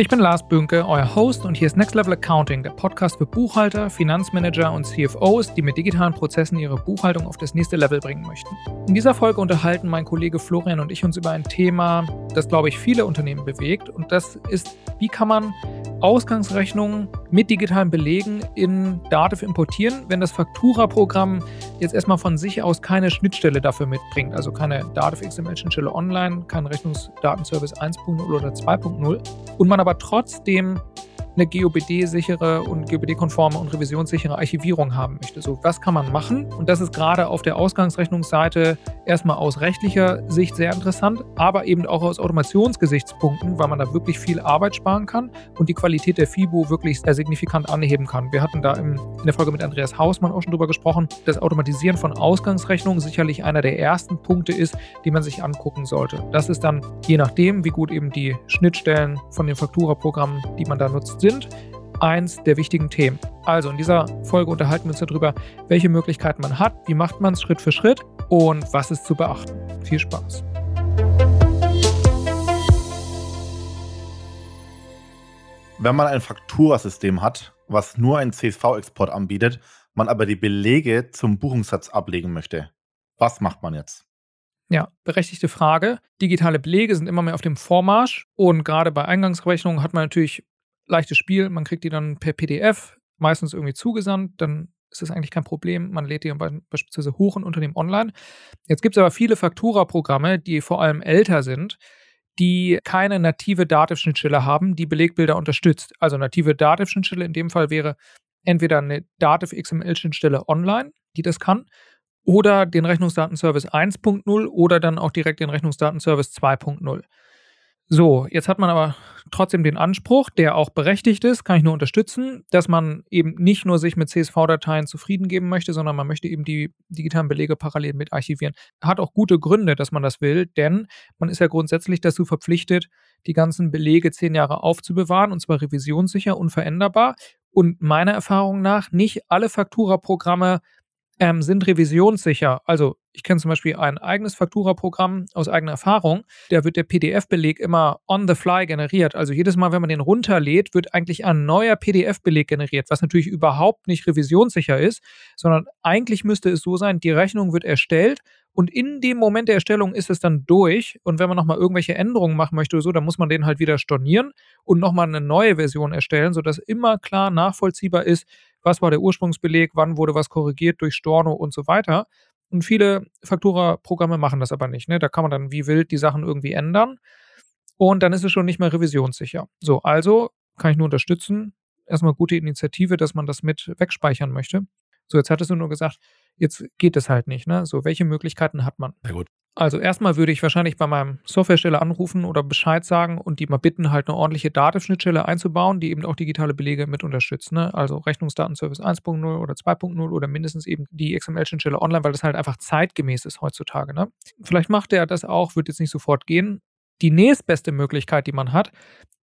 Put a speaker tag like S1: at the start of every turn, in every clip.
S1: Ich bin Lars Bünke, euer Host und hier ist Next Level Accounting, der Podcast für Buchhalter, Finanzmanager und CFOs, die mit digitalen Prozessen ihre Buchhaltung auf das nächste Level bringen möchten. In dieser Folge unterhalten mein Kollege Florian und ich uns über ein Thema, das, glaube ich, viele Unternehmen bewegt und das ist, wie kann man Ausgangsrechnungen mit digitalen Belegen in Dativ importieren, wenn das Faktura-Programm jetzt erstmal von sich aus keine Schnittstelle dafür mitbringt, also keine Dativ XML-Schnittstelle online, kein Rechnungsdatenservice 1.0 oder 2.0 und man aber trotzdem eine GOBD-sichere und GOBD-konforme und revisionssichere Archivierung haben möchte. So, was kann man machen? Und das ist gerade auf der Ausgangsrechnungsseite erstmal aus rechtlicher Sicht sehr interessant, aber eben auch aus Automationsgesichtspunkten, weil man da wirklich viel Arbeit sparen kann und die Qualität der FIBO wirklich sehr signifikant anheben kann. Wir hatten da in der Folge mit Andreas Hausmann auch schon drüber gesprochen, dass Automatisieren von Ausgangsrechnungen sicherlich einer der ersten Punkte ist, die man sich angucken sollte. Das ist dann je nachdem, wie gut eben die Schnittstellen von den Faktura-Programmen, die man da nutzt, sind, eins der wichtigen Themen. Also in dieser Folge unterhalten wir uns darüber, welche Möglichkeiten man hat, wie macht man es Schritt für Schritt und was ist zu beachten. Viel Spaß.
S2: Wenn man ein Fakturasystem hat, was nur einen CSV-Export anbietet, man aber die Belege zum Buchungssatz ablegen möchte, was macht man jetzt?
S1: Ja, berechtigte Frage. Digitale Belege sind immer mehr auf dem Vormarsch und gerade bei Eingangsrechnungen hat man natürlich leichtes Spiel. Man kriegt die dann per PDF meistens irgendwie zugesandt. Dann ist das eigentlich kein Problem. Man lädt die beispielsweise hoch in Unternehmen online. Jetzt gibt es aber viele Faktura-Programme, die vor allem älter sind, die keine native Dativ-Schnittstelle haben, die Belegbilder unterstützt. Also native Dativ-Schnittstelle in dem Fall wäre entweder eine Dativ XML-Schnittstelle online, die das kann, oder den Rechnungsdatenservice 1.0 oder dann auch direkt den Rechnungsdatenservice 2.0. So, jetzt hat man aber trotzdem den Anspruch, der auch berechtigt ist, kann ich nur unterstützen, dass man eben nicht nur sich mit CSV-Dateien zufrieden geben möchte, sondern man möchte eben die digitalen Belege parallel mit archivieren. Hat auch gute Gründe, dass man das will, denn man ist ja grundsätzlich dazu verpflichtet, die ganzen Belege zehn Jahre aufzubewahren und zwar revisionssicher, unveränderbar. Und meiner Erfahrung nach nicht alle Faktura-Programme ähm, sind revisionssicher. Also ich kenne zum Beispiel ein eigenes Faktura-Programm aus eigener Erfahrung. Da wird der PDF-Beleg immer on the fly generiert. Also jedes Mal, wenn man den runterlädt, wird eigentlich ein neuer PDF-Beleg generiert, was natürlich überhaupt nicht revisionssicher ist, sondern eigentlich müsste es so sein, die Rechnung wird erstellt und in dem Moment der Erstellung ist es dann durch. Und wenn man nochmal irgendwelche Änderungen machen möchte oder so, dann muss man den halt wieder stornieren und nochmal eine neue Version erstellen, sodass immer klar nachvollziehbar ist, was war der Ursprungsbeleg, wann wurde was korrigiert durch Storno und so weiter. Und viele Faktura-Programme machen das aber nicht. Ne? Da kann man dann wie wild die Sachen irgendwie ändern. Und dann ist es schon nicht mehr revisionssicher. So, also kann ich nur unterstützen. Erstmal gute Initiative, dass man das mit wegspeichern möchte. So, jetzt hattest du nur gesagt, jetzt geht es halt nicht. Ne? So, welche Möglichkeiten hat man?
S2: Sehr gut.
S1: Also erstmal würde ich wahrscheinlich bei meinem Softwaresteller anrufen oder Bescheid sagen und die mal bitten, halt eine ordentliche Datenschnittstelle einzubauen, die eben auch digitale Belege mit unterstützt. Ne? Also Rechnungsdatenservice 1.0 oder 2.0 oder mindestens eben die XML-Schnittstelle online, weil das halt einfach zeitgemäß ist heutzutage. Ne? Vielleicht macht er das auch, wird jetzt nicht sofort gehen. Die nächstbeste Möglichkeit, die man hat,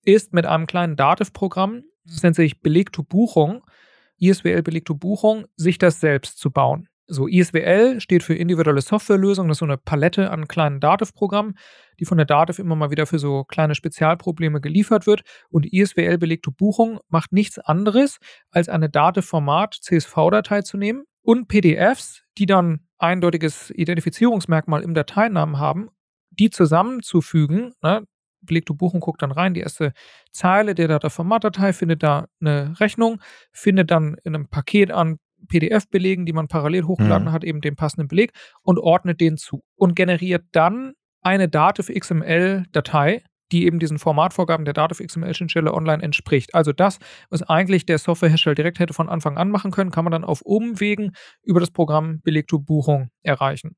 S1: ist mit einem kleinen Dativ-Programm, das nennt sich Beleg to Buchung, ISWL Beleg to Buchung, sich das selbst zu bauen. So, ISWL steht für individuelle Softwarelösung. Das ist so eine Palette an kleinen Dativ-Programmen, die von der Dativ immer mal wieder für so kleine Spezialprobleme geliefert wird. Und ISWL belegte Buchung macht nichts anderes, als eine Dativ-Format CSV-Datei zu nehmen und PDFs, die dann eindeutiges Identifizierungsmerkmal im Dateinamen haben, die zusammenzufügen. Ne? Belegte Buchung guckt dann rein, die erste Zeile der Data-Format-Datei findet da eine Rechnung, findet dann in einem Paket an PDF-Belegen, die man parallel hochgeladen mhm. hat, eben den passenden Beleg und ordnet den zu und generiert dann eine Dativ XML-Datei, die eben diesen Formatvorgaben der Dativ XML-Schnittstelle online entspricht. Also das, was eigentlich der Softwarehersteller direkt hätte von Anfang an machen können, kann man dann auf Umwegen über das Programm Belegto Buchung erreichen.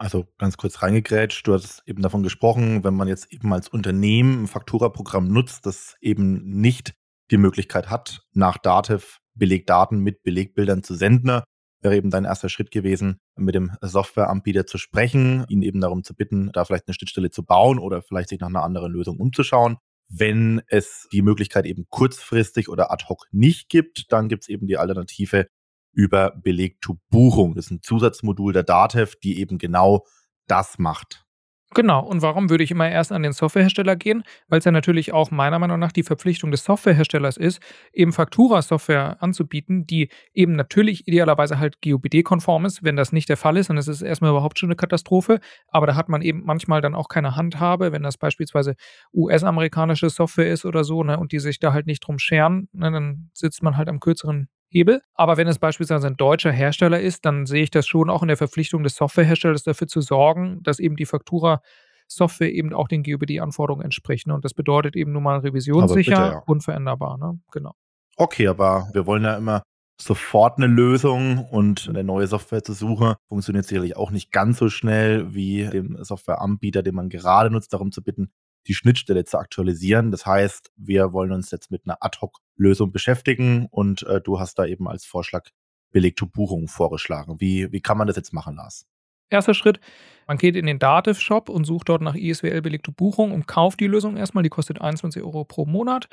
S2: Also ganz kurz reingegrätscht, du hast eben davon gesprochen, wenn man jetzt eben als Unternehmen ein Faktura-Programm nutzt, das eben nicht die Möglichkeit hat, nach Dativ Belegdaten mit Belegbildern zu senden. Wäre eben dein erster Schritt gewesen, mit dem Softwareanbieter zu sprechen, ihn eben darum zu bitten, da vielleicht eine Schnittstelle zu bauen oder vielleicht sich nach einer anderen Lösung umzuschauen. Wenn es die Möglichkeit eben kurzfristig oder ad hoc nicht gibt, dann gibt es eben die Alternative über Beleg to Buchung. Das ist ein Zusatzmodul der DATEV, die eben genau das macht.
S1: Genau. Und warum würde ich immer erst an den Softwarehersteller gehen? Weil es ja natürlich auch meiner Meinung nach die Verpflichtung des Softwareherstellers ist, eben Faktura-Software anzubieten, die eben natürlich idealerweise halt GOBD-konform ist. Wenn das nicht der Fall ist, dann ist es erstmal überhaupt schon eine Katastrophe. Aber da hat man eben manchmal dann auch keine Handhabe, wenn das beispielsweise US-amerikanische Software ist oder so, ne, und die sich da halt nicht drum scheren, ne, dann sitzt man halt am kürzeren Hebel. Aber wenn es beispielsweise ein deutscher Hersteller ist, dann sehe ich das schon auch in der Verpflichtung des Softwareherstellers dafür zu sorgen, dass eben die Faktura Software eben auch den GUBD-Anforderungen entspricht. Ne? Und das bedeutet eben nun mal revisionssicher, bitte, ja. unveränderbar. Ne? Genau.
S2: Okay, aber wir wollen ja immer sofort eine Lösung und eine neue Software zu suchen funktioniert sicherlich auch nicht ganz so schnell wie dem Softwareanbieter, den man gerade nutzt, darum zu bitten, die Schnittstelle zu aktualisieren. Das heißt, wir wollen uns jetzt mit einer Ad-Hoc-Lösung beschäftigen und äh, du hast da eben als Vorschlag belegte Buchungen vorgeschlagen. Wie, wie kann man das jetzt machen, Lars?
S1: Erster Schritt, man geht in den Dativ-Shop und sucht dort nach ISWL belegte Buchung und kauft die Lösung erstmal. Die kostet 21 Euro pro Monat.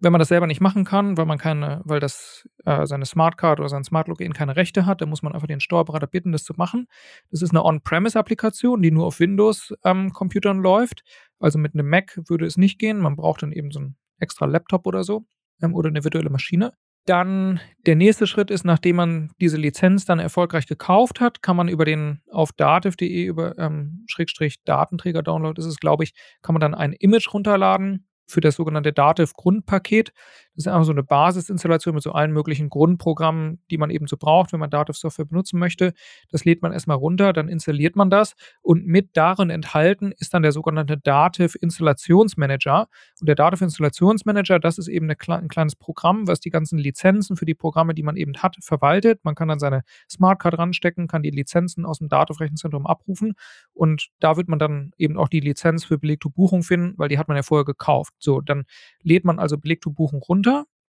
S1: Wenn man das selber nicht machen kann, weil man keine, weil das äh, seine Smartcard oder sein Smart Login keine Rechte hat, dann muss man einfach den Steuerberater bitten, das zu machen. Das ist eine On-Premise-Applikation, die nur auf Windows-Computern ähm, läuft. Also mit einem Mac würde es nicht gehen. Man braucht dann eben so einen extra Laptop oder so ähm, oder eine virtuelle Maschine. Dann der nächste Schritt ist, nachdem man diese Lizenz dann erfolgreich gekauft hat, kann man über den auf dativ.de über ähm, Schrägstrich Datenträger-Download ist es, glaube ich, kann man dann ein Image runterladen für das sogenannte Dativ Grundpaket. Das ist einfach so eine Basisinstallation mit so allen möglichen Grundprogrammen, die man eben so braucht, wenn man Dativ Software benutzen möchte. Das lädt man erstmal runter, dann installiert man das und mit darin enthalten ist dann der sogenannte Dativ Installationsmanager. Und der Dativ Installationsmanager, das ist eben ein kleines Programm, was die ganzen Lizenzen für die Programme, die man eben hat, verwaltet. Man kann dann seine Smartcard ranstecken, kann die Lizenzen aus dem Dativ Rechenzentrum abrufen und da wird man dann eben auch die Lizenz für belegte Buchung finden, weil die hat man ja vorher gekauft. So, dann lädt man also belegte Buchung runter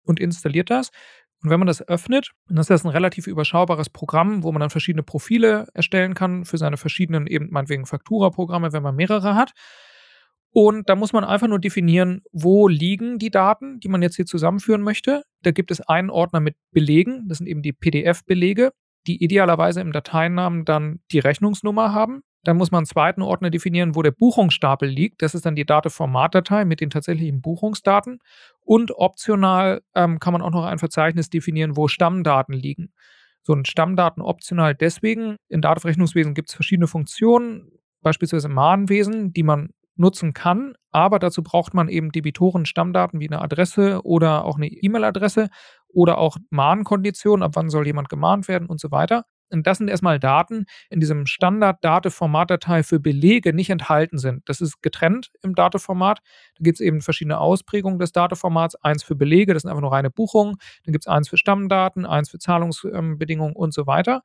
S1: und installiert das. Und wenn man das öffnet, dann ist das ein relativ überschaubares Programm, wo man dann verschiedene Profile erstellen kann für seine verschiedenen, eben meinetwegen Faktura-Programme, wenn man mehrere hat. Und da muss man einfach nur definieren, wo liegen die Daten, die man jetzt hier zusammenführen möchte. Da gibt es einen Ordner mit Belegen, das sind eben die PDF-Belege, die idealerweise im Dateinamen dann die Rechnungsnummer haben. Dann muss man einen zweiten Ordner definieren, wo der Buchungsstapel liegt. Das ist dann die Dateformatdatei mit den tatsächlichen Buchungsdaten. Und optional ähm, kann man auch noch ein Verzeichnis definieren, wo Stammdaten liegen. So ein Stammdaten optional deswegen. In Datenrechnungswesen gibt es verschiedene Funktionen, beispielsweise im Mahnwesen, die man nutzen kann, aber dazu braucht man eben Debitoren-Stammdaten wie eine Adresse oder auch eine E-Mail-Adresse oder auch Mahnkonditionen, ab wann soll jemand gemahnt werden und so weiter. Und das sind erstmal Daten in diesem Standard-Dateformatdatei für Belege nicht enthalten sind. Das ist getrennt im Dateformat. Da gibt es eben verschiedene Ausprägungen des Dateformats. Eins für Belege, das sind einfach nur reine Buchungen. Dann gibt es eins für Stammdaten, eins für Zahlungsbedingungen und so weiter.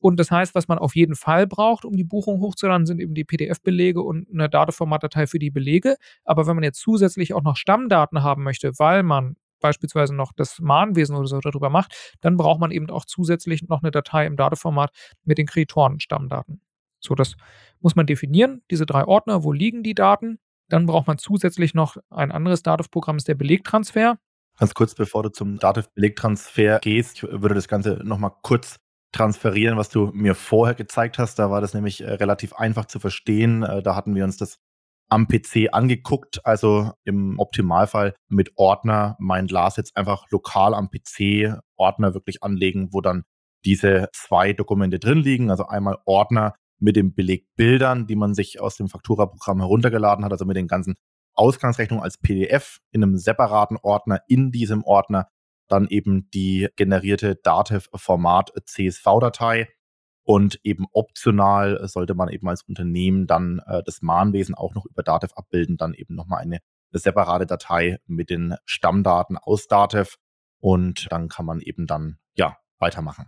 S1: Und das heißt, was man auf jeden Fall braucht, um die Buchung hochzuladen, sind eben die PDF-Belege und eine Dateformatdatei für die Belege. Aber wenn man jetzt zusätzlich auch noch Stammdaten haben möchte, weil man beispielsweise noch das Mahnwesen oder so darüber macht, dann braucht man eben auch zusätzlich noch eine Datei im Dateformat mit den Kreditoren-Stammdaten. So, das muss man definieren, diese drei Ordner, wo liegen die Daten. Dann braucht man zusätzlich noch ein anderes Dativ-Programm, ist der Belegtransfer.
S2: Ganz kurz, bevor du zum Dativ-Belegtransfer gehst, ich würde das Ganze nochmal kurz transferieren, was du mir vorher gezeigt hast. Da war das nämlich äh, relativ einfach zu verstehen. Äh, da hatten wir uns das am PC angeguckt, also im Optimalfall mit Ordner mein Glas jetzt einfach lokal am PC Ordner wirklich anlegen, wo dann diese zwei Dokumente drin liegen, also einmal Ordner mit den Belegbildern, die man sich aus dem Faktura-Programm heruntergeladen hat, also mit den ganzen Ausgangsrechnungen als PDF in einem separaten Ordner in diesem Ordner. Dann eben die generierte Datev-Format CSV-Datei und eben optional sollte man eben als Unternehmen dann äh, das Mahnwesen auch noch über Datev abbilden, dann eben nochmal eine, eine separate Datei mit den Stammdaten aus Datev und dann kann man eben dann ja weitermachen.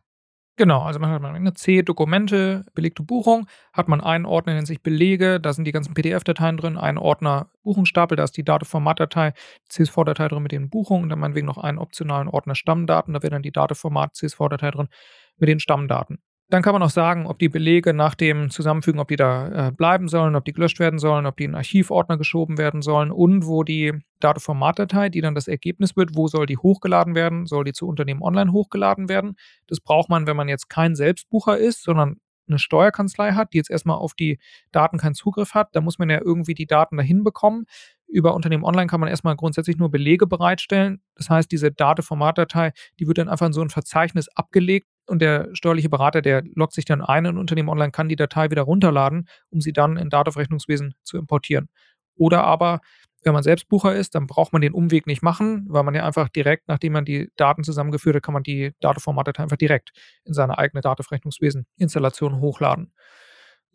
S1: Genau, also man hat eine C, Dokumente, belegte Buchung, hat man einen Ordner, nennt sich Belege, da sind die ganzen PDF-Dateien drin, einen Ordner Buchungsstapel, da ist die Dateformatdatei, CSV-Datei drin mit den Buchungen, dann meinetwegen noch einen optionalen Ordner Stammdaten, da wäre dann die Dateformat CSV-Datei drin mit den Stammdaten. Dann kann man auch sagen, ob die Belege nach dem Zusammenfügen, ob die da äh, bleiben sollen, ob die gelöscht werden sollen, ob die in Archivordner geschoben werden sollen und wo die Datenformatdatei, die dann das Ergebnis wird, wo soll die hochgeladen werden? Soll die zu Unternehmen online hochgeladen werden? Das braucht man, wenn man jetzt kein Selbstbucher ist, sondern eine Steuerkanzlei hat, die jetzt erstmal auf die Daten keinen Zugriff hat, da muss man ja irgendwie die Daten dahin bekommen. Über Unternehmen Online kann man erstmal grundsätzlich nur Belege bereitstellen. Das heißt, diese Dateformatdatei, die wird dann einfach in so ein Verzeichnis abgelegt und der steuerliche Berater, der loggt sich dann ein in Unternehmen Online, kann die Datei wieder runterladen, um sie dann in Datenverrechnungswesen zu importieren. Oder aber, wenn man selbst Bucher ist, dann braucht man den Umweg nicht machen, weil man ja einfach direkt, nachdem man die Daten zusammengeführt hat, kann man die Datenformatdatei einfach direkt in seine eigene Datenverrechnungswesen-Installation hochladen.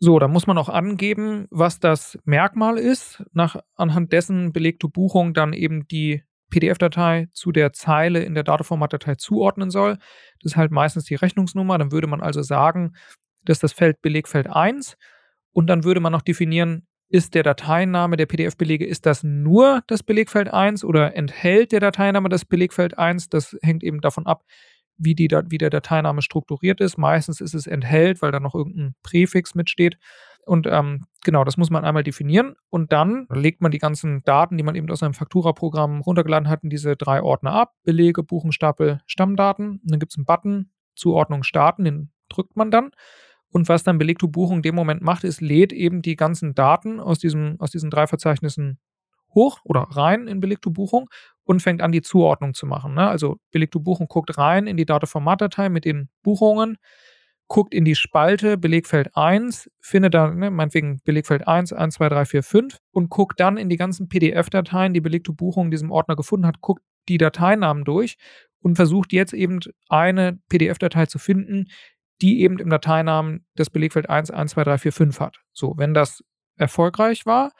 S1: So, da muss man auch angeben, was das Merkmal ist. Nach, anhand dessen belegte Buchung dann eben die PDF-Datei zu der Zeile in der Datenformatdatei zuordnen soll. Das ist halt meistens die Rechnungsnummer. Dann würde man also sagen, dass das Feld Belegfeld 1 und dann würde man noch definieren, ist der Dateiname der PDF-Belege, ist das nur das Belegfeld 1 oder enthält der Dateiname das Belegfeld 1? Das hängt eben davon ab, wie, die, wie der Dateiname strukturiert ist. Meistens ist es enthält, weil da noch irgendein Präfix mitsteht. Und ähm, genau, das muss man einmal definieren. Und dann legt man die ganzen Daten, die man eben aus einem Faktura-Programm runtergeladen hat, in diese drei Ordner ab. Belege, Buchenstapel, Stammdaten. Und dann gibt es einen Button, Zuordnung starten, den drückt man dann. Und was dann Belegto Buchung in dem Moment macht, ist, lädt eben die ganzen Daten aus, diesem, aus diesen drei Verzeichnissen hoch oder rein in Belegto Buchung und fängt an, die Zuordnung zu machen. Ne? Also Belegto Buchung guckt rein in die Datenformatdatei mit den Buchungen, guckt in die Spalte Belegfeld 1, findet da ne, meinetwegen Belegfeld 1, 1, 2, 3, 4, 5 und guckt dann in die ganzen PDF-Dateien, die Belegto Buchung in diesem Ordner gefunden hat, guckt die Dateinamen durch und versucht jetzt eben eine PDF-Datei zu finden, die eben im Dateinamen das Belegfeld 1, 1, 2, 3, 4, 5 hat. So, wenn das erfolgreich war,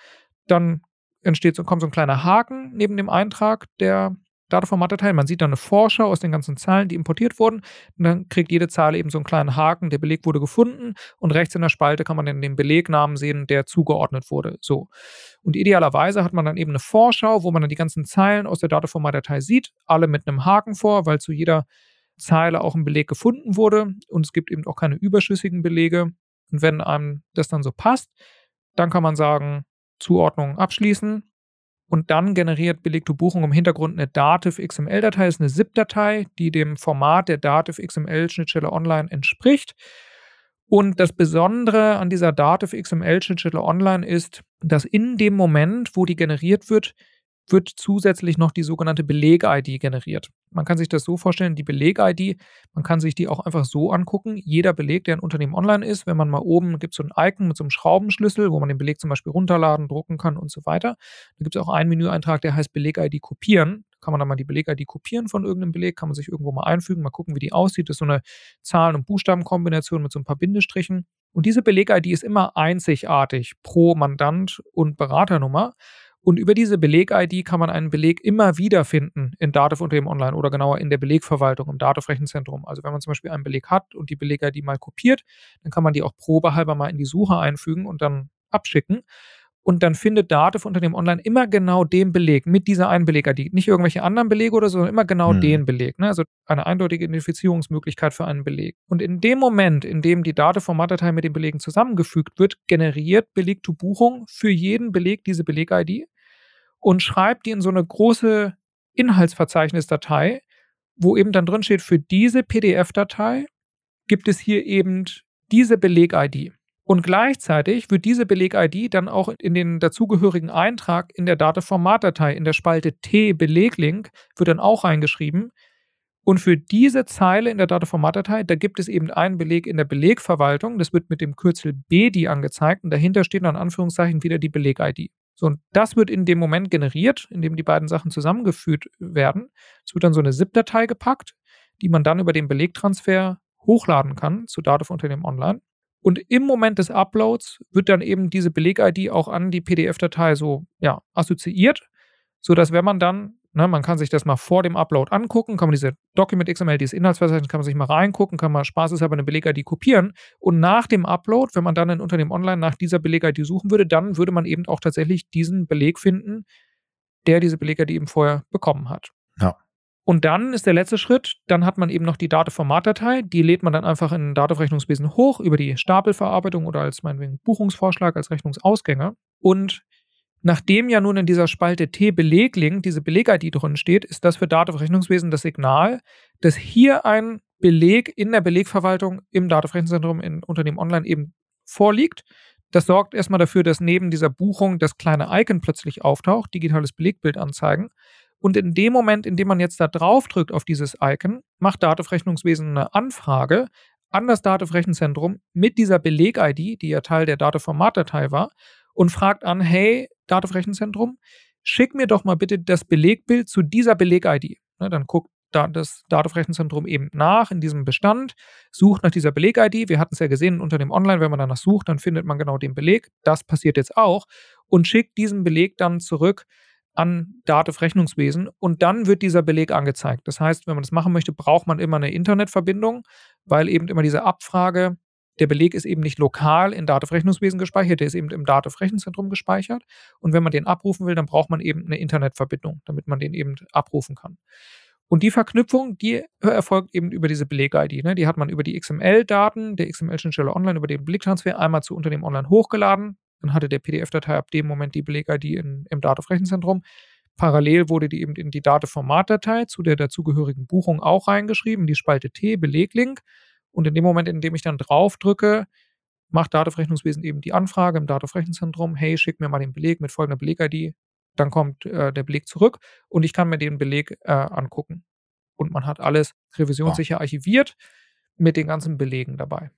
S1: dann entsteht so, kommt so ein kleiner Haken neben dem Eintrag der Datenformatdatei. Man sieht dann eine Vorschau aus den ganzen Zahlen, die importiert wurden. Und dann kriegt jede Zahl eben so einen kleinen Haken, der Beleg wurde gefunden. Und rechts in der Spalte kann man dann den Belegnamen sehen, der zugeordnet wurde. So. Und idealerweise hat man dann eben eine Vorschau, wo man dann die ganzen Zeilen aus der Datenformatdatei sieht, alle mit einem Haken vor, weil zu jeder Zeile auch ein Beleg gefunden wurde und es gibt eben auch keine überschüssigen Belege. Und wenn einem das dann so passt, dann kann man sagen, Zuordnung abschließen. Und dann generiert belegte Buchung im Hintergrund eine Dativ XML-Datei, ist eine ZIP-Datei, die dem Format der Dativ XML-Schnittstelle online entspricht. Und das Besondere an dieser Dativ XML-Schnittstelle online ist, dass in dem Moment, wo die generiert wird, wird zusätzlich noch die sogenannte Beleg-ID generiert. Man kann sich das so vorstellen, die Beleg-ID, man kann sich die auch einfach so angucken. Jeder Beleg, der ein Unternehmen online ist, wenn man mal oben gibt so ein Icon mit so einem Schraubenschlüssel, wo man den Beleg zum Beispiel runterladen, drucken kann und so weiter. Da gibt es auch einen Menüeintrag, der heißt Beleg-ID kopieren. Da kann man dann mal die Beleg-ID kopieren von irgendeinem Beleg, kann man sich irgendwo mal einfügen, mal gucken, wie die aussieht. Das ist so eine Zahlen- und Buchstabenkombination mit so ein paar Bindestrichen. Und diese Beleg-ID ist immer einzigartig pro Mandant und Beraternummer. Und über diese Beleg-ID kann man einen Beleg immer wieder finden in Dativ Unternehmen Online oder genauer in der Belegverwaltung im Dativ-Rechenzentrum. Also wenn man zum Beispiel einen Beleg hat und die Beleg-ID mal kopiert, dann kann man die auch probehalber mal in die Suche einfügen und dann abschicken. Und dann findet Dativ Unternehmen Online immer genau den Beleg mit dieser einen Beleg-ID. Nicht irgendwelche anderen Belege oder so, sondern immer genau hm. den Beleg. Ne? Also eine eindeutige Identifizierungsmöglichkeit für einen Beleg. Und in dem Moment, in dem die Dativ-Formatdatei mit den Belegen zusammengefügt wird, generiert Beleg to Buchung für jeden Beleg diese Beleg-ID und schreibt die in so eine große Inhaltsverzeichnisdatei, wo eben dann drin steht, für diese PDF-Datei gibt es hier eben diese Beleg-ID. Und gleichzeitig wird diese Beleg-ID dann auch in den dazugehörigen Eintrag in der Dateformatdatei in der Spalte T Beleglink wird dann auch reingeschrieben. Und für diese Zeile in der Dateformatdatei, da gibt es eben einen Beleg in der Belegverwaltung. Das wird mit dem Kürzel BEDI angezeigt und dahinter steht dann in Anführungszeichen wieder die Beleg-ID. So, und das wird in dem Moment generiert, in dem die beiden Sachen zusammengeführt werden. Es wird dann so eine ZIP-Datei gepackt, die man dann über den Belegtransfer hochladen kann zu Dativ Unternehmen Online. Und im Moment des Uploads wird dann eben diese Beleg-ID auch an die PDF-Datei so ja, assoziiert, sodass wenn man dann Ne, man kann sich das mal vor dem Upload angucken, kann man diese Document XML, dieses Inhaltsverzeichnis, kann man sich mal reingucken, kann man spaßeshalber eine Beleg-ID kopieren. Und nach dem Upload, wenn man dann in Unternehmen Online nach dieser Beleg-ID suchen würde, dann würde man eben auch tatsächlich diesen Beleg finden, der diese Beleg-ID eben vorher bekommen hat.
S2: Ja.
S1: Und dann ist der letzte Schritt, dann hat man eben noch die Dateformatdatei, die lädt man dann einfach in Datenrechnungswesen hoch über die Stapelverarbeitung oder als meinetwegen Buchungsvorschlag, als Rechnungsausgänge. Und Nachdem ja nun in dieser Spalte T-Beleglink diese Beleg-ID drin steht, ist das für Datenrechnungswesen das Signal, dass hier ein Beleg in der Belegverwaltung im Datenrechenzentrum in Unternehmen Online eben vorliegt. Das sorgt erstmal dafür, dass neben dieser Buchung das kleine Icon plötzlich auftaucht, digitales Belegbild anzeigen. Und in dem Moment, in dem man jetzt da drauf drückt auf dieses Icon, macht Datenrechnungswesen eine Anfrage an das Datenrechenzentrum mit dieser Beleg-ID, die ja Teil der Datenformatdatei war, und fragt an, hey, Datenrechenzentrum, schick mir doch mal bitte das Belegbild zu dieser Beleg-ID. Ne, dann guckt das Datenrechenzentrum eben nach in diesem Bestand, sucht nach dieser Beleg-ID. Wir hatten es ja gesehen unter dem Online, wenn man danach sucht, dann findet man genau den Beleg. Das passiert jetzt auch und schickt diesen Beleg dann zurück an Dativ Rechnungswesen und dann wird dieser Beleg angezeigt. Das heißt, wenn man das machen möchte, braucht man immer eine Internetverbindung, weil eben immer diese Abfrage, der Beleg ist eben nicht lokal in Dativ Rechnungswesen gespeichert, der ist eben im Dativ Rechenzentrum gespeichert und wenn man den abrufen will, dann braucht man eben eine Internetverbindung, damit man den eben abrufen kann. Und die Verknüpfung, die erfolgt eben über diese Beleg-ID. Ne? Die hat man über die XML-Daten der XML-Schnittstelle online, über den Belegtransfer einmal zu Unternehmen online hochgeladen. Dann hatte der PDF-Datei ab dem Moment die Beleg-ID im Datenrechenzentrum. Parallel wurde die eben in die Datenformatdatei zu der dazugehörigen Buchung auch reingeschrieben, die Spalte T, Beleglink. Und in dem Moment, in dem ich dann drauf drücke, macht Datenrechnungswesen eben die Anfrage im Datenrechenzentrum, hey, schick mir mal den Beleg mit folgender Beleg-ID, dann kommt äh, der Beleg zurück und ich kann mir den Beleg äh, angucken. Und man hat alles revisionssicher wow. archiviert mit den ganzen Belegen dabei.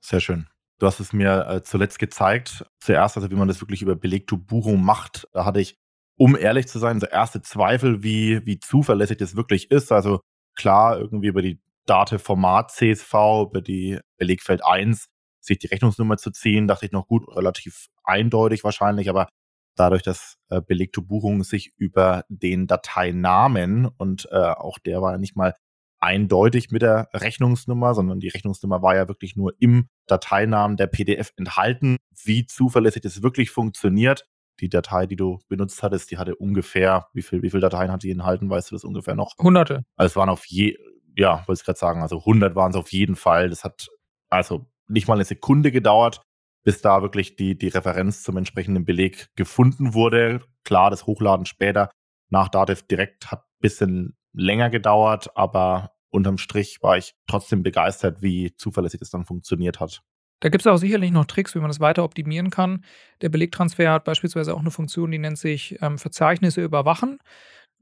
S2: Sehr schön. Du hast es mir äh, zuletzt gezeigt. Zuerst, also wie man das wirklich über Belegto-Buchung macht, da hatte ich, um ehrlich zu sein, so erste Zweifel, wie, wie zuverlässig das wirklich ist. Also klar, irgendwie über die Dateformat CSV, über die Belegfeld 1, sich die Rechnungsnummer zu ziehen, dachte ich noch gut, relativ eindeutig wahrscheinlich, aber dadurch, dass äh, belegte Buchungen sich über den Dateinamen und äh, auch der war ja nicht mal eindeutig mit der Rechnungsnummer, sondern die Rechnungsnummer war ja wirklich nur im Dateinamen der PDF enthalten. Wie zuverlässig das wirklich funktioniert, die Datei, die du benutzt hattest, die hatte ungefähr, wie viel, wie viel Dateien hat die enthalten, weißt du das ungefähr noch?
S1: Hunderte.
S2: Also es waren auf je, ja, wollte ich gerade sagen, also 100 waren es auf jeden Fall. Das hat also nicht mal eine Sekunde gedauert, bis da wirklich die, die Referenz zum entsprechenden Beleg gefunden wurde. Klar, das Hochladen später nach Dativ direkt hat ein bisschen länger gedauert, aber unterm Strich war ich trotzdem begeistert, wie zuverlässig es dann funktioniert hat.
S1: Da gibt es auch sicherlich noch Tricks, wie man das weiter optimieren kann. Der Belegtransfer hat beispielsweise auch eine Funktion, die nennt sich ähm, Verzeichnisse überwachen.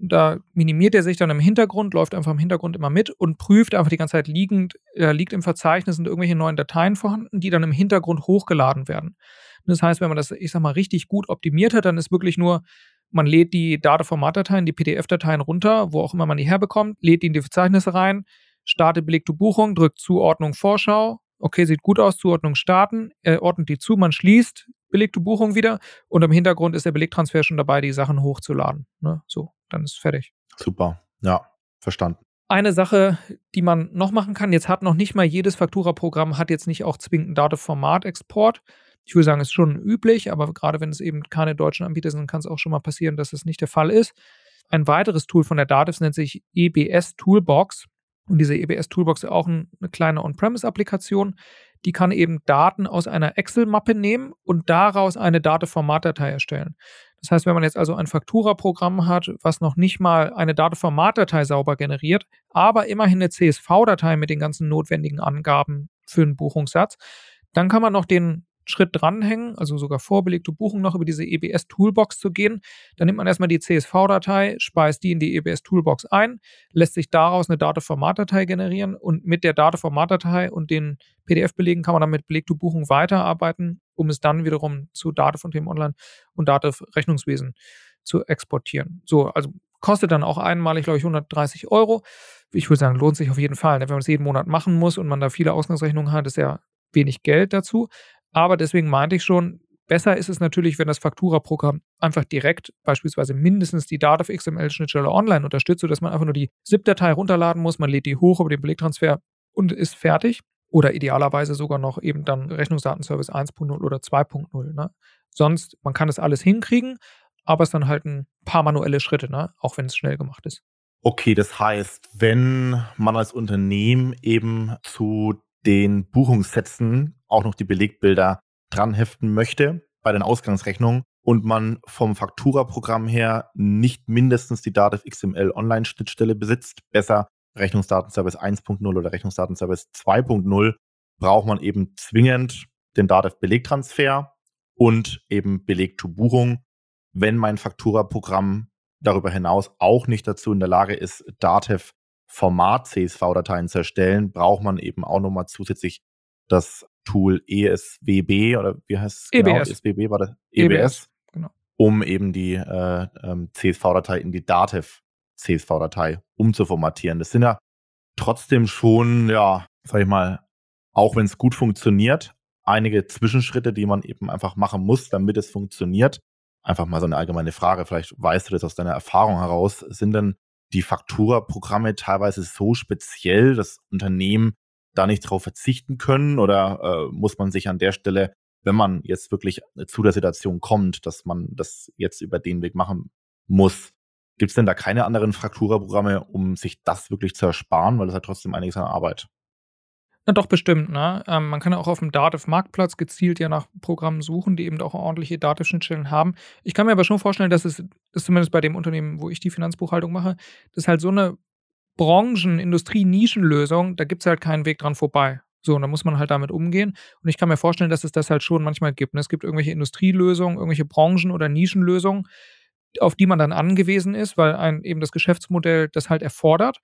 S1: Da minimiert er sich dann im Hintergrund, läuft einfach im Hintergrund immer mit und prüft einfach die ganze Zeit liegend, äh, liegt im Verzeichnis sind irgendwelche neuen Dateien vorhanden, die dann im Hintergrund hochgeladen werden. das heißt, wenn man das, ich sag mal, richtig gut optimiert hat, dann ist wirklich nur, man lädt die Datenformatdateien, die PDF-Dateien runter, wo auch immer man die herbekommt, lädt die in die Verzeichnisse rein, startet belegte Buchung, drückt Zuordnung Vorschau, okay, sieht gut aus, Zuordnung starten, er ordnet die zu, man schließt belegte Buchung wieder und im Hintergrund ist der Belegtransfer schon dabei, die Sachen hochzuladen. Ne? So dann ist es fertig.
S2: Super, ja, verstanden.
S1: Eine Sache, die man noch machen kann, jetzt hat noch nicht mal jedes Faktura-Programm hat jetzt nicht auch zwingend Datenformat-Export. Ich würde sagen, ist schon üblich, aber gerade wenn es eben keine deutschen Anbieter sind, kann es auch schon mal passieren, dass es nicht der Fall ist. Ein weiteres Tool von der Dativ nennt sich EBS Toolbox. Und diese EBS Toolbox ist auch eine kleine On-Premise-Applikation. Die kann eben Daten aus einer Excel-Mappe nehmen und daraus eine Datenformatdatei erstellen. Das heißt, wenn man jetzt also ein Faktura-Programm hat, was noch nicht mal eine Datenformatdatei sauber generiert, aber immerhin eine CSV-Datei mit den ganzen notwendigen Angaben für einen Buchungssatz, dann kann man noch den Schritt dranhängen, also sogar vorbelegte Buchung noch über diese EBS Toolbox zu gehen. Dann nimmt man erstmal die CSV-Datei, speist die in die EBS Toolbox ein, lässt sich daraus eine Datenformatdatei generieren und mit der Datenformatdatei und den PDF-Belegen kann man dann mit belegte Buchung weiterarbeiten, um es dann wiederum zu Datev und dem Online- und Datev-Rechnungswesen zu exportieren. So, also kostet dann auch einmalig, glaube ich, 130 Euro. Ich würde sagen, lohnt sich auf jeden Fall. Wenn man es jeden Monat machen muss und man da viele Ausgangsrechnungen hat, ist ja wenig Geld dazu. Aber deswegen meinte ich schon, besser ist es natürlich, wenn das Faktura-Programm einfach direkt beispielsweise mindestens die Dativ XML-Schnittstelle online unterstützt, sodass man einfach nur die ZIP-Datei runterladen muss, man lädt die hoch über den Belegtransfer und ist fertig. Oder idealerweise sogar noch eben dann Rechnungsdatenservice 1.0 oder 2.0. Ne? Sonst, man kann das alles hinkriegen, aber es dann halt ein paar manuelle Schritte, ne? auch wenn es schnell gemacht ist.
S2: Okay, das heißt, wenn man als Unternehmen eben zu den Buchungssätzen auch noch die Belegbilder dran heften möchte bei den Ausgangsrechnungen und man vom Faktura-Programm her nicht mindestens die Dativ XML Online-Schnittstelle besitzt, besser Rechnungsdatenservice 1.0 oder Rechnungsdatenservice 2.0 braucht man eben zwingend den Datev-Belegtransfer und eben Beleg-to-Buchung. Wenn mein Faktura-Programm darüber hinaus auch nicht dazu in der Lage ist, Datev Format CSV-Dateien zu erstellen, braucht man eben auch nochmal zusätzlich das Tool ESWB oder wie heißt es?
S1: EBS. Genau?
S2: ESWB war das?
S1: EBS, EBS
S2: genau. um eben die äh, ähm, CSV-Datei in die Datev CSV-Datei umzuformatieren. Das sind ja trotzdem schon, ja, sag ich mal, auch wenn es gut funktioniert, einige Zwischenschritte, die man eben einfach machen muss, damit es funktioniert. Einfach mal so eine allgemeine Frage, vielleicht weißt du das aus deiner Erfahrung heraus. Sind denn die Faktura-Programme teilweise so speziell, dass Unternehmen da nicht drauf verzichten können? Oder äh, muss man sich an der Stelle, wenn man jetzt wirklich zu der Situation kommt, dass man das jetzt über den Weg machen muss, gibt es denn da keine anderen Faktura-Programme, um sich das wirklich zu ersparen? Weil das hat trotzdem einiges an Arbeit.
S1: Na doch, bestimmt. Ne? Ähm, man kann ja auch auf dem Dativ-Marktplatz gezielt ja nach Programmen suchen, die eben auch ordentliche Dativ-Schnittstellen haben. Ich kann mir aber schon vorstellen, dass es, dass zumindest bei dem Unternehmen, wo ich die Finanzbuchhaltung mache, das ist halt so eine Branchen-, Industrie-Nischenlösung, da gibt es halt keinen Weg dran vorbei. So, und da muss man halt damit umgehen. Und ich kann mir vorstellen, dass es das halt schon manchmal gibt. Ne? Es gibt irgendwelche Industrielösungen, irgendwelche Branchen- oder Nischenlösungen, auf die man dann angewiesen ist, weil ein, eben das Geschäftsmodell das halt erfordert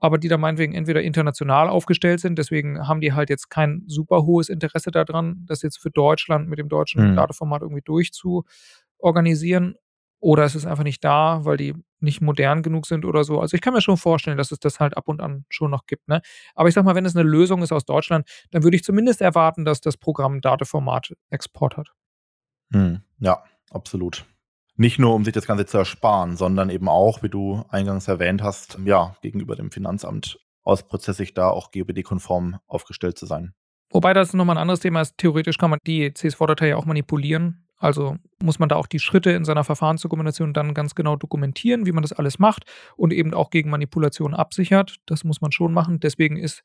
S1: aber die da meinetwegen entweder international aufgestellt sind, deswegen haben die halt jetzt kein super hohes Interesse daran, das jetzt für Deutschland mit dem deutschen mhm. Datenformat irgendwie durchzuorganisieren. Oder es ist einfach nicht da, weil die nicht modern genug sind oder so. Also ich kann mir schon vorstellen, dass es das halt ab und an schon noch gibt. Ne? Aber ich sag mal, wenn es eine Lösung ist aus Deutschland, dann würde ich zumindest erwarten, dass das Programm Datenformat Export hat.
S2: Hm, ja, absolut nicht nur um sich das Ganze zu ersparen, sondern eben auch, wie du eingangs erwähnt hast, ja, gegenüber dem Finanzamt ausprozessig da auch GOBD-konform aufgestellt zu sein.
S1: Wobei das nochmal ein anderes Thema ist. Theoretisch kann man die CSV-Datei ja auch manipulieren. Also muss man da auch die Schritte in seiner Verfahrensdokumentation dann ganz genau dokumentieren, wie man das alles macht und eben auch gegen Manipulation absichert. Das muss man schon machen. Deswegen ist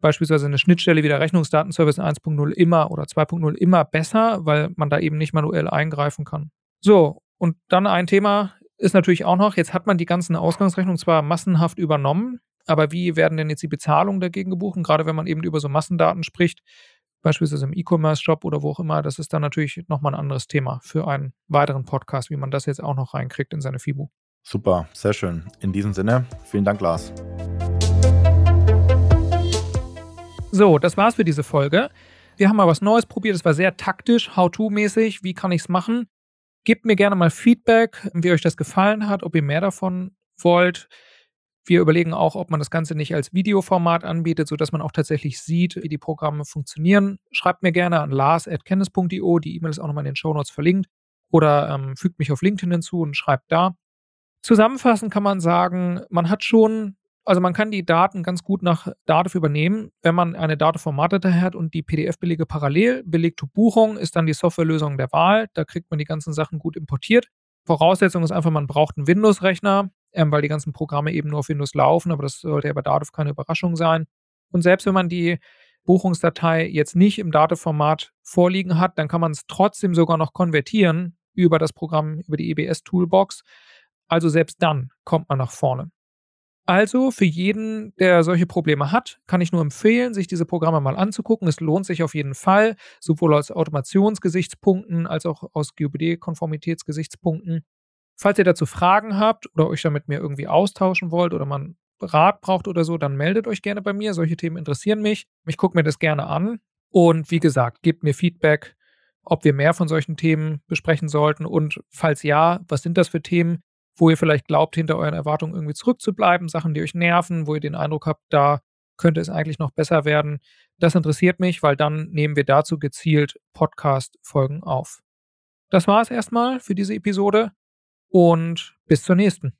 S1: beispielsweise eine Schnittstelle wie der Rechnungsdatenservice 1.0 immer oder 2.0 immer besser, weil man da eben nicht manuell eingreifen kann. So, und dann ein Thema ist natürlich auch noch, jetzt hat man die ganzen Ausgangsrechnungen zwar massenhaft übernommen, aber wie werden denn jetzt die Bezahlungen dagegen gebucht? Und gerade wenn man eben über so Massendaten spricht, beispielsweise im E-Commerce-Shop oder wo auch immer, das ist dann natürlich nochmal ein anderes Thema für einen weiteren Podcast, wie man das jetzt auch noch reinkriegt in seine FIBU.
S2: Super, sehr schön. In diesem Sinne, vielen Dank, Lars.
S1: So, das war's für diese Folge. Wir haben mal was Neues probiert. Es war sehr taktisch, how-to-mäßig. Wie kann ich es machen? Gebt mir gerne mal Feedback, wie euch das gefallen hat, ob ihr mehr davon wollt. Wir überlegen auch, ob man das Ganze nicht als Videoformat anbietet, sodass man auch tatsächlich sieht, wie die Programme funktionieren. Schreibt mir gerne an lars.kennis.io. Die E-Mail ist auch nochmal in den Show Notes verlinkt. Oder ähm, fügt mich auf LinkedIn hinzu und schreibt da. Zusammenfassend kann man sagen, man hat schon also man kann die Daten ganz gut nach Dativ übernehmen, wenn man eine Datenformatdatei hat und die PDF-Belege parallel. Belegte Buchung ist dann die Softwarelösung der Wahl. Da kriegt man die ganzen Sachen gut importiert. Voraussetzung ist einfach, man braucht einen Windows-Rechner, ähm, weil die ganzen Programme eben nur auf Windows laufen, aber das sollte ja bei Dativ keine Überraschung sein. Und selbst wenn man die Buchungsdatei jetzt nicht im Datenformat vorliegen hat, dann kann man es trotzdem sogar noch konvertieren über das Programm, über die EBS-Toolbox. Also selbst dann kommt man nach vorne. Also für jeden, der solche Probleme hat, kann ich nur empfehlen, sich diese Programme mal anzugucken. Es lohnt sich auf jeden Fall, sowohl aus Automationsgesichtspunkten als auch aus GUBD-Konformitätsgesichtspunkten. Falls ihr dazu Fragen habt oder euch damit mir irgendwie austauschen wollt oder man Rat braucht oder so, dann meldet euch gerne bei mir. Solche Themen interessieren mich. Ich gucke mir das gerne an. Und wie gesagt, gebt mir Feedback, ob wir mehr von solchen Themen besprechen sollten und falls ja, was sind das für Themen? wo ihr vielleicht glaubt, hinter euren Erwartungen irgendwie zurückzubleiben, Sachen, die euch nerven, wo ihr den Eindruck habt, da könnte es eigentlich noch besser werden. Das interessiert mich, weil dann nehmen wir dazu gezielt Podcast-Folgen auf. Das war es erstmal für diese Episode und bis zur nächsten.